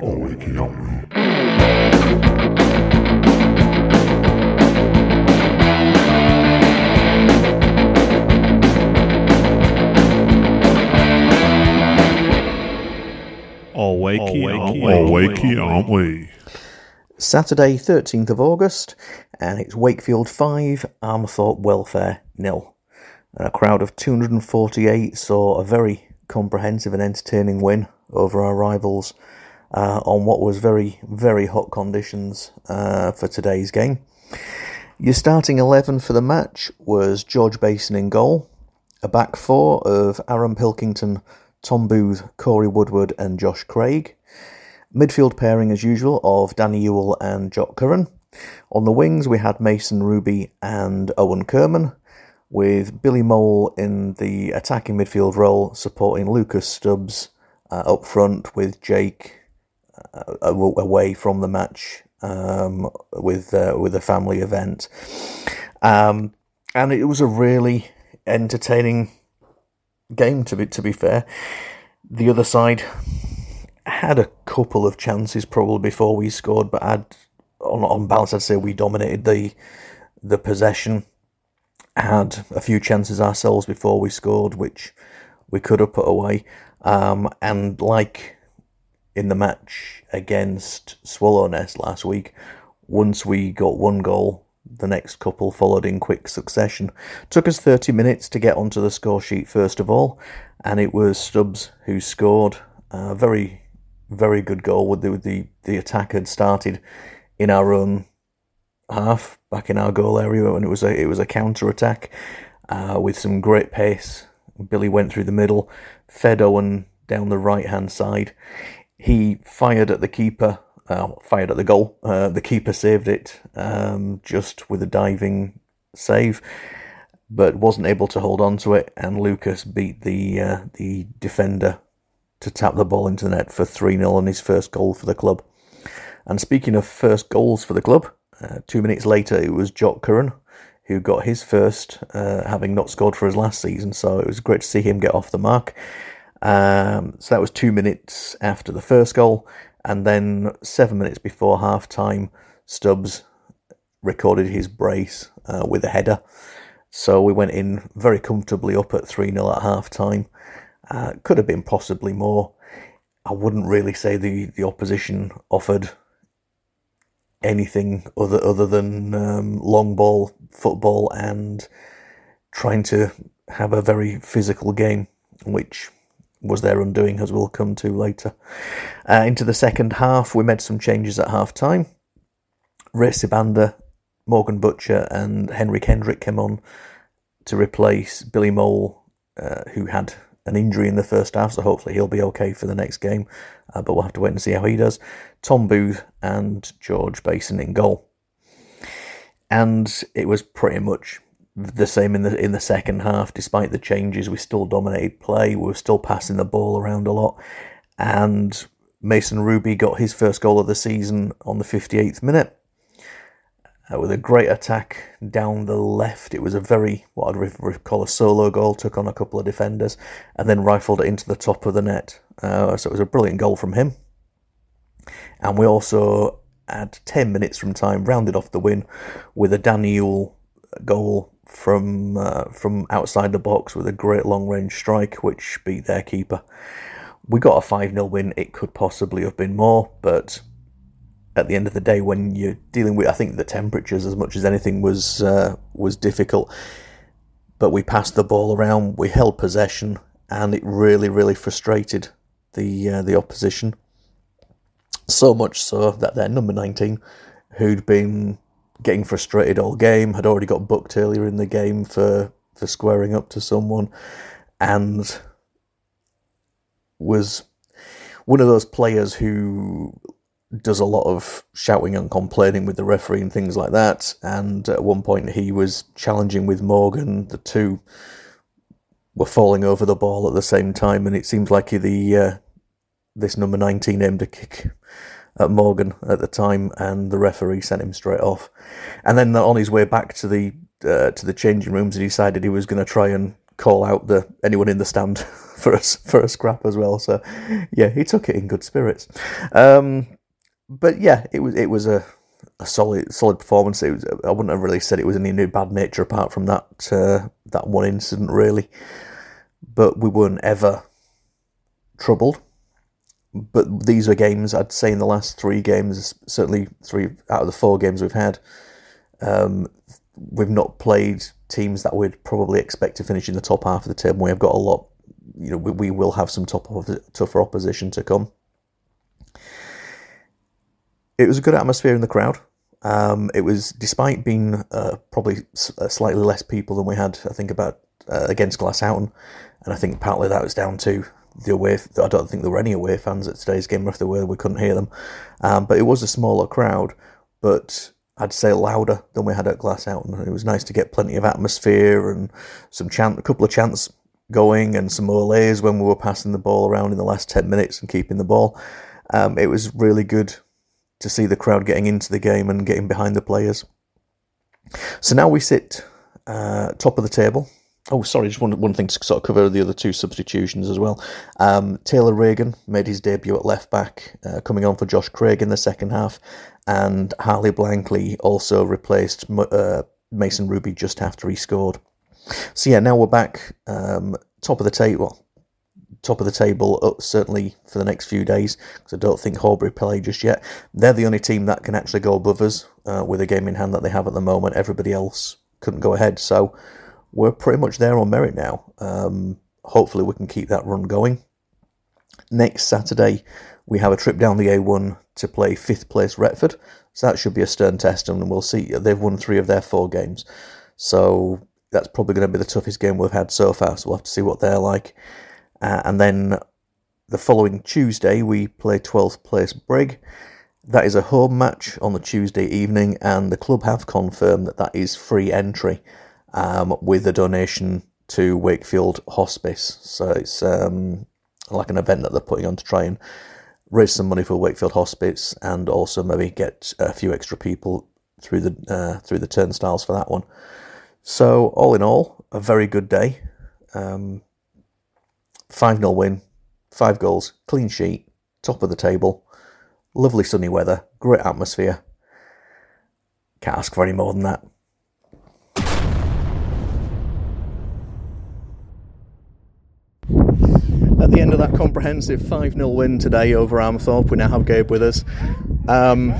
all wakey, aren't we? All wakey, aren't we? All wakey, aren't we? Saturday, 13th of August, and it's Wakefield 5, Armthorpe Welfare nil. And a crowd of 248 saw a very comprehensive and entertaining win over our rivals uh, on what was very, very hot conditions uh, for today's game. Your starting 11 for the match was George Basin in goal, a back four of Aaron Pilkington, Tom Booth, Corey Woodward, and Josh Craig. Midfield pairing as usual of Danny Youel and Jock Curran. On the wings we had Mason Ruby and Owen Kerman, with Billy Mole in the attacking midfield role supporting Lucas Stubbs uh, up front with Jake away from the match um, with uh, with a family event. Um, and it was a really entertaining game to be to be fair. The other side had a couple of chances probably before we scored, but on on balance I'd say we dominated the the possession. Had a few chances ourselves before we scored, which we could have put away. Um, and like in the match against Swallownest last week, once we got one goal, the next couple followed in quick succession. Took us 30 minutes to get onto the score sheet first of all, and it was Stubbs who scored. A very, very good goal. With the, the the attack had started in our own half, back in our goal area, and it was a it was a counter attack uh, with some great pace. Billy went through the middle, fed Owen down the right hand side. He fired at the keeper uh, fired at the goal. Uh, the keeper saved it um, just with a diving save, but wasn't able to hold on to it. And Lucas beat the uh, the defender to tap the ball into the net for 3 0 on his first goal for the club. And speaking of first goals for the club, uh, two minutes later it was Jock Curran who got his first, uh, having not scored for his last season. So it was great to see him get off the mark. Um, so that was two minutes after the first goal. And then seven minutes before half time, Stubbs recorded his brace uh, with a header. So we went in very comfortably up at 3 0 at half time. Uh, could have been possibly more. I wouldn't really say the, the opposition offered anything other other than um, long ball football and trying to have a very physical game, which was their undoing, as we'll come to later. Uh, into the second half, we made some changes at half time. Ray Sibanda, Morgan Butcher, and Henry Kendrick came on to replace Billy Mole, uh, who had an injury in the first half, so hopefully he'll be okay for the next game. Uh, but we'll have to wait and see how he does. Tom Booth and George Basin in goal. And it was pretty much the same in the in the second half. Despite the changes, we still dominated play. We were still passing the ball around a lot, and Mason Ruby got his first goal of the season on the 58th minute uh, with a great attack down the left. It was a very what I'd re- call a solo goal. Took on a couple of defenders and then rifled it into the top of the net. Uh, so it was a brilliant goal from him. And we also had 10 minutes from time rounded off the win with a Daniel goal from uh, from outside the box with a great long range strike, which beat their keeper. We got a 5 0 win. It could possibly have been more, but at the end of the day, when you're dealing with, I think the temperatures as much as anything was uh, was difficult. But we passed the ball around, we held possession, and it really, really frustrated the uh, the opposition. So much so that their number 19, who'd been getting frustrated all game, had already got booked earlier in the game for, for squaring up to someone, and was one of those players who does a lot of shouting and complaining with the referee and things like that. And at one point, he was challenging with Morgan. The two were falling over the ball at the same time, and it seems like the uh, this number nineteen aimed a kick at Morgan at the time, and the referee sent him straight off. And then on his way back to the uh, to the changing rooms, he decided he was going to try and call out the anyone in the stand for a, for a scrap as well. So yeah, he took it in good spirits. Um, but yeah, it was it was a, a solid solid performance. Was, I wouldn't have really said it was any new bad nature apart from that uh, that one incident really. But we weren't ever troubled. But these are games I'd say in the last three games, certainly three out of the four games we've had, um, we've not played teams that we'd probably expect to finish in the top half of the table. We have got a lot, you know, we, we will have some top tougher opposition to come. It was a good atmosphere in the crowd. Um, it was, despite being uh, probably uh, slightly less people than we had, I think, about uh, against Glasshoughton, and I think partly that was down to the away. I don't think there were any away fans at today's game, or if there were, we couldn't hear them. Um, but it was a smaller crowd, but I'd say louder than we had at Glasshoughton. It was nice to get plenty of atmosphere and some chant, a couple of chants going and some olays when we were passing the ball around in the last 10 minutes and keeping the ball. Um, it was really good to see the crowd getting into the game and getting behind the players. So now we sit uh, top of the table. Oh, sorry, just one, one thing to sort of cover the other two substitutions as well. Um, Taylor Reagan made his debut at left back, uh, coming on for Josh Craig in the second half, and Harley Blankley also replaced uh, Mason Ruby just after he scored. So yeah, now we're back um, top of the table. Top of the table, certainly for the next few days, because I don't think Horbury play just yet. They're the only team that can actually go above us uh, with a game in hand that they have at the moment. Everybody else couldn't go ahead, so we're pretty much there on merit now. Um, hopefully, we can keep that run going. Next Saturday, we have a trip down the A1 to play fifth place Retford. So that should be a stern test, and we'll see. They've won three of their four games. So that's probably going to be the toughest game we've had so far. So we'll have to see what they're like. Uh, and then the following Tuesday, we play 12th place Brigg. That is a home match on the Tuesday evening, and the club have confirmed that that is free entry um, with a donation to Wakefield Hospice. So it's um, like an event that they're putting on to try and raise some money for Wakefield Hospice and also maybe get a few extra people through the uh, through the turnstiles for that one. So all in all, a very good day. Um, 5 0 win, five goals, clean sheet, top of the table, lovely sunny weather, great atmosphere. Can't ask for any more than that. At the end of that comprehensive 5 0 win today over Armthorpe, we now have Gabe with us. Um,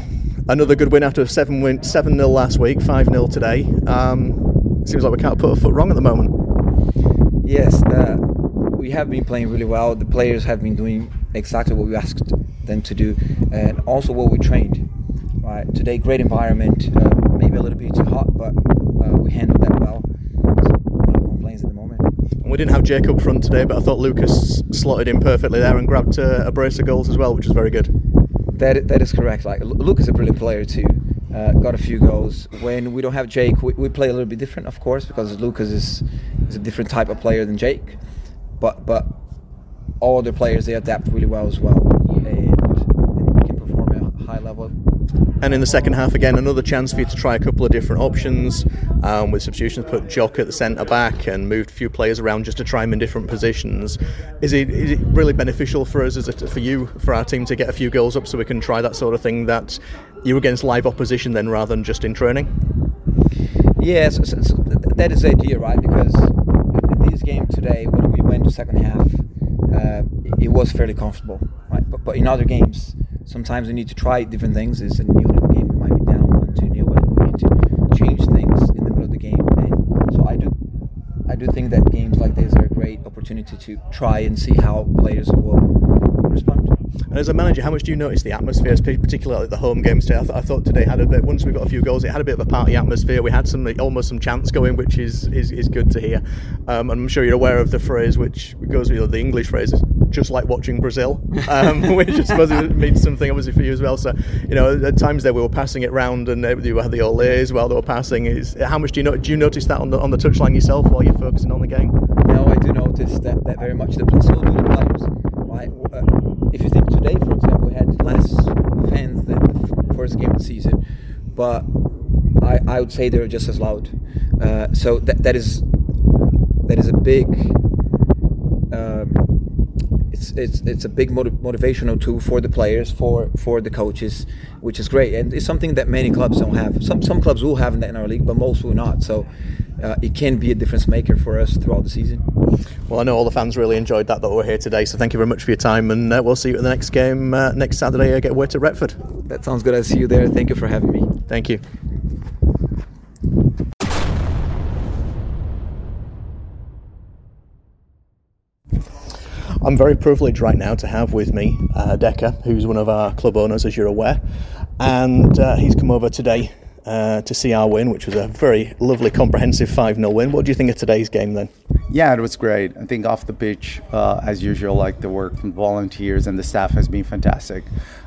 another good win after 7 win, 7 0 last week, 5 0 today. Um, seems like we can't put a foot wrong at the moment. Yes, we have been playing really well. The players have been doing exactly what we asked them to do, and also what we trained. Right today, great environment. Uh, maybe a little bit too hot, but uh, we handled that well. So no complaints at the We didn't have Jake up front today, but I thought Lucas slotted in perfectly there and grabbed uh, a brace of goals as well, which was very good. That that is correct. Like Lucas is a brilliant player too. Uh, got a few goals. When we don't have Jake, we, we, play a little bit different, of course, because Lucas is is a different type of player than Jake. But but all other players they adapt really well as well, and, and we can perform at a high level and in the second half, again, another chance for you to try a couple of different options um, with substitutions. Put Jock at the centre back and moved a few players around just to try them in different positions. Is it, is it really beneficial for us, as for you, for our team to get a few goals up so we can try that sort of thing that you're against live opposition then rather than just in training? Yes, so, so that is the idea, right? Because this game today, when we went to second half, uh, it was fairly comfortable, right? But, but in other games, sometimes we need to try different things. It's a new game, we might be down one, two new, and we need to change things in the middle of the game. And so I do, I do think that games like this are a great opportunity to try and see how players will respond. And as a manager, how much do you notice the atmosphere, particularly at the home games today? I, th- I, thought today had a bit. Once we got a few goals, it had a bit of a party atmosphere. We had some almost some chants going, which is is, is good to hear. Um, I'm sure you're aware of the phrase, which goes with the English phrases just like watching Brazil, um, which I suppose means something obviously for you as well. So, you know, at times there we were passing it round and you had the olays while they were passing. Is how much do you know? Do you notice that on the on the touchline yourself while you're focusing on the game? No, I do notice that, that very much. The so do the players. Right? If you think today, for example, we had less fans than the first game of the season, but I, I would say they're just as loud. Uh, so that that is that is a big. Um, it's it's it's a big motiv- motivational tool for the players, for for the coaches, which is great, and it's something that many clubs don't have. Some some clubs will have in our league, but most will not. So uh, it can be a difference maker for us throughout the season. Well, I know all the fans really enjoyed that that we were here today. So thank you very much for your time, and uh, we'll see you at the next game uh, next Saturday. I get away to Retford. That sounds good. I see you there. Thank you for having me. Thank you. I'm very privileged right now to have with me uh, Decca, who's one of our club owners, as you're aware, and uh, he's come over today uh, to see our win, which was a very lovely, comprehensive 5 0 win. What do you think of today's game then? Yeah, it was great. I think off the pitch, uh, as usual, like the work from volunteers and the staff has been fantastic.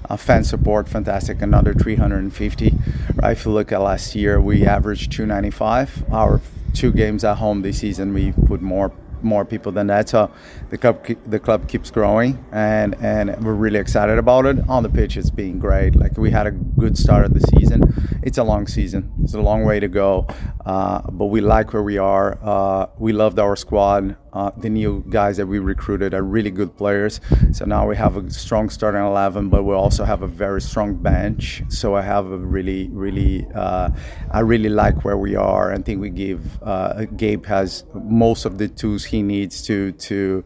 Uh, fan support, fantastic. Another 350. Right? If you look at last year, we averaged 295. Our two games at home this season, we put more more people than that. So the club the club keeps growing, and and we're really excited about it. On the pitch, it's been great. Like we had a good start of the season. It's a long season. It's a long way to go, uh, but we like where we are. Uh, we loved our squad. Uh, the new guys that we recruited are really good players. So now we have a strong starting 11, but we also have a very strong bench. So I have a really, really, uh, I really like where we are. I think we give uh, Gabe has most of the tools he needs to to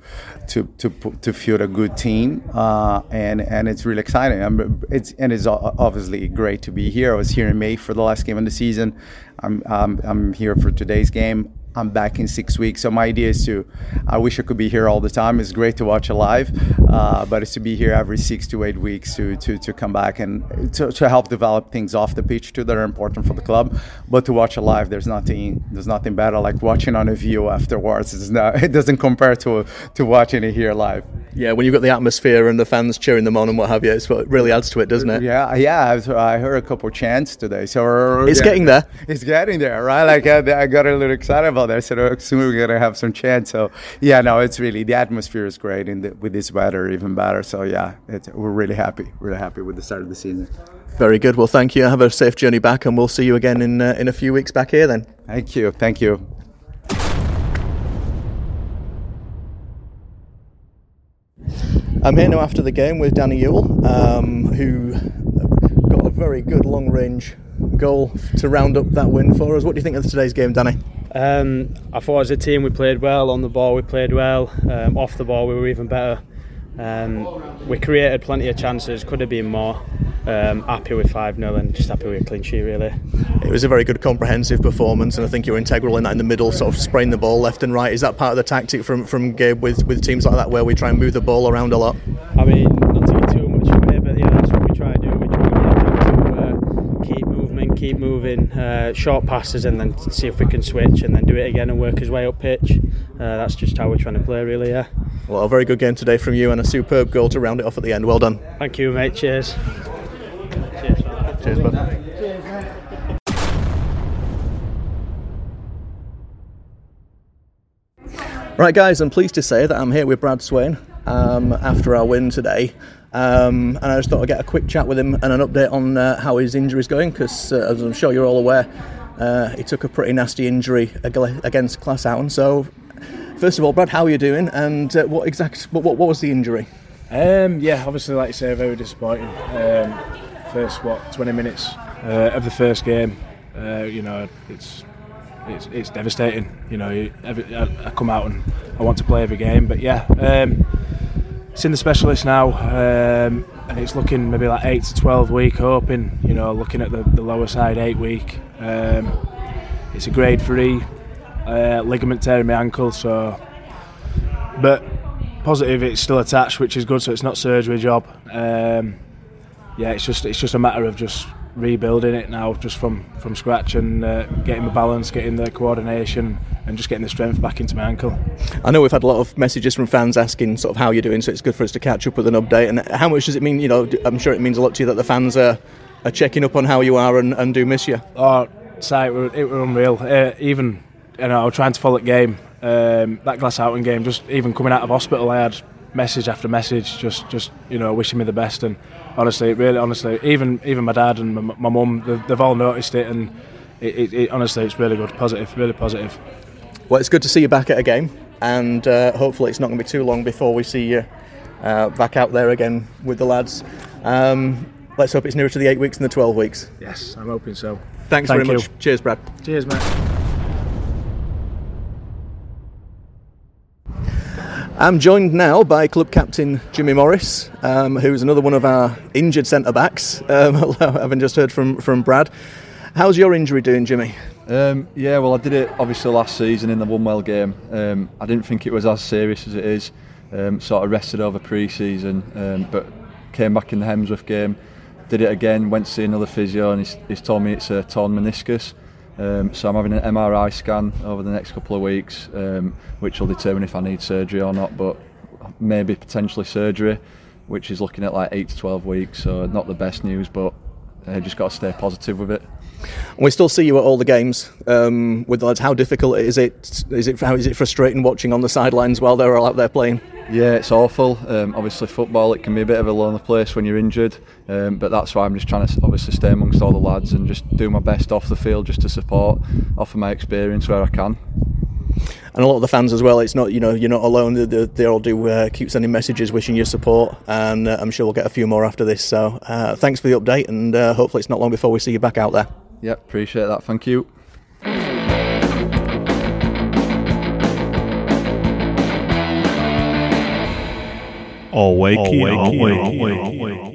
to to to field a good team, uh, and and it's really exciting. I'm, it's and it's obviously great to be here. I was here in May for the last game of the season. I'm um, I'm here for today's game. I'm back in six weeks. So my idea is to, I wish I could be here all the time. It's great to watch it live, uh, but it's to be here every six to eight weeks to to, to come back and to, to help develop things off the pitch too that are important for the club. But to watch it live, there's nothing there's nothing better like watching on a view afterwards. Not, it doesn't compare to to watching it here live. Yeah, when you've got the atmosphere and the fans cheering them on and what have you, it's what really adds to it, doesn't it? Yeah, yeah. I heard a couple chants today, so it's yeah, getting there. It's getting there, right? Like I, I got a little excited about that. So soon we're gonna have some chants. So yeah, no, it's really the atmosphere is great, and with this weather, even better. So yeah, we're really happy, really happy with the start of the season. Very good. Well, thank you. Have a safe journey back, and we'll see you again in uh, in a few weeks back here. Then. Thank you. Thank you. I'm here now after the game with Danny Youel, um, who got a very good long range goal to round up that win for us. What do you think of today's game, Danny? Um, I thought as a team we played well. On the ball we played well. Um, off the ball we were even better. Um, we created plenty of chances. Could have been more. Um, happy with 5 0 and just happy with a clean sheet, really. It was a very good comprehensive performance, and I think you were integral in that in the middle, sort of spraying the ball left and right. Is that part of the tactic from, from Gabe with, with teams like that where we try and move the ball around a lot? I mean, not to get too much from it, but yeah, that's what we try to do. We try to uh, keep moving, keep moving, uh, short passes, and then see if we can switch and then do it again and work his way up pitch. Uh, that's just how we're trying to play, really, yeah. Well, a very good game today from you and a superb goal to round it off at the end. Well done. Thank you, mate. Cheers. Cheers. Cheers, bud. Right, guys, I'm pleased to say that I'm here with Brad Swain um, after our win today. Um, and I just thought I'd get a quick chat with him and an update on uh, how his injury is going because, uh, as I'm sure you're all aware, uh, he took a pretty nasty injury against Glasshoughton. So, first of all, Brad, how are you doing? And uh, what exact what, what was the injury? Um, yeah, obviously, like you say, very disappointing. Um, first what 20 minutes uh, of the first game, uh, you know, it's it's it's devastating. You know, every, I, I, come out and I want to play every game, but yeah, um, it's in the specialist now, um, and it's looking maybe like eight to 12 week. Hoping, you know, looking at the, the lower side, eight week. Um, it's a grade three uh, ligament tear in my ankle, so but positive it's still attached, which is good. So it's not surgery job. Um, yeah, it's just it's just a matter of just rebuilding it now, just from from scratch and uh, getting the balance, getting the coordination, and just getting the strength back into my ankle. I know we've had a lot of messages from fans asking sort of how you're doing, so it's good for us to catch up with an update. And how much does it mean? You know, I'm sure it means a lot to you that the fans are are checking up on how you are and, and do miss you. Oh, sight, it was unreal. Uh, even you know, I was trying to follow the game, um, that outing game, just even coming out of hospital, I had message after message, just just you know wishing me the best. And honestly, really honestly, even even my dad and my mum, they've, they've, all noticed it, and it, it, it, honestly, it's really good, positive, really positive. Well, it's good to see you back at a game, and uh, hopefully, it's not going to be too long before we see you. uh, back out there again with the lads. Um, let's hope it's nearer to the eight weeks than the 12 weeks. Yes, I'm hoping so. Thanks Thank very you. much. Cheers, Brad. Cheers, mate. I'm joined now by club captain Jimmy Morris, um, who's another one of our injured centre backs, um, having just heard from, from Brad. How's your injury doing, Jimmy? Um, yeah, well, I did it obviously last season in the one well game. Um, I didn't think it was as serious as it is. Um, sort of rested over pre-season, um, but came back in the Hemsworth game. Did it again. Went to see another physio, and he's, he's told me it's a torn meniscus. Um, so I'm having an MRI scan over the next couple of weeks, um, which will determine if I need surgery or not. But maybe potentially surgery, which is looking at like eight to twelve weeks. So not the best news, but uh, just got to stay positive with it. We still see you at all the games um, with the lads. How difficult is it? Is it how is it frustrating watching on the sidelines while they're all out there playing? Yeah, it's awful. Um, obviously, football it can be a bit of a lonely place when you're injured, um, but that's why I'm just trying to obviously stay amongst all the lads and just do my best off the field, just to support, offer my experience where I can. And a lot of the fans as well. It's not you know you're not alone. They, they, all do uh, keep sending messages wishing you support, and uh, I'm sure we'll get a few more after this. So uh, thanks for the update, and uh, hopefully it's not long before we see you back out there. Yep, appreciate that. Thank you. All wakey, all wakey,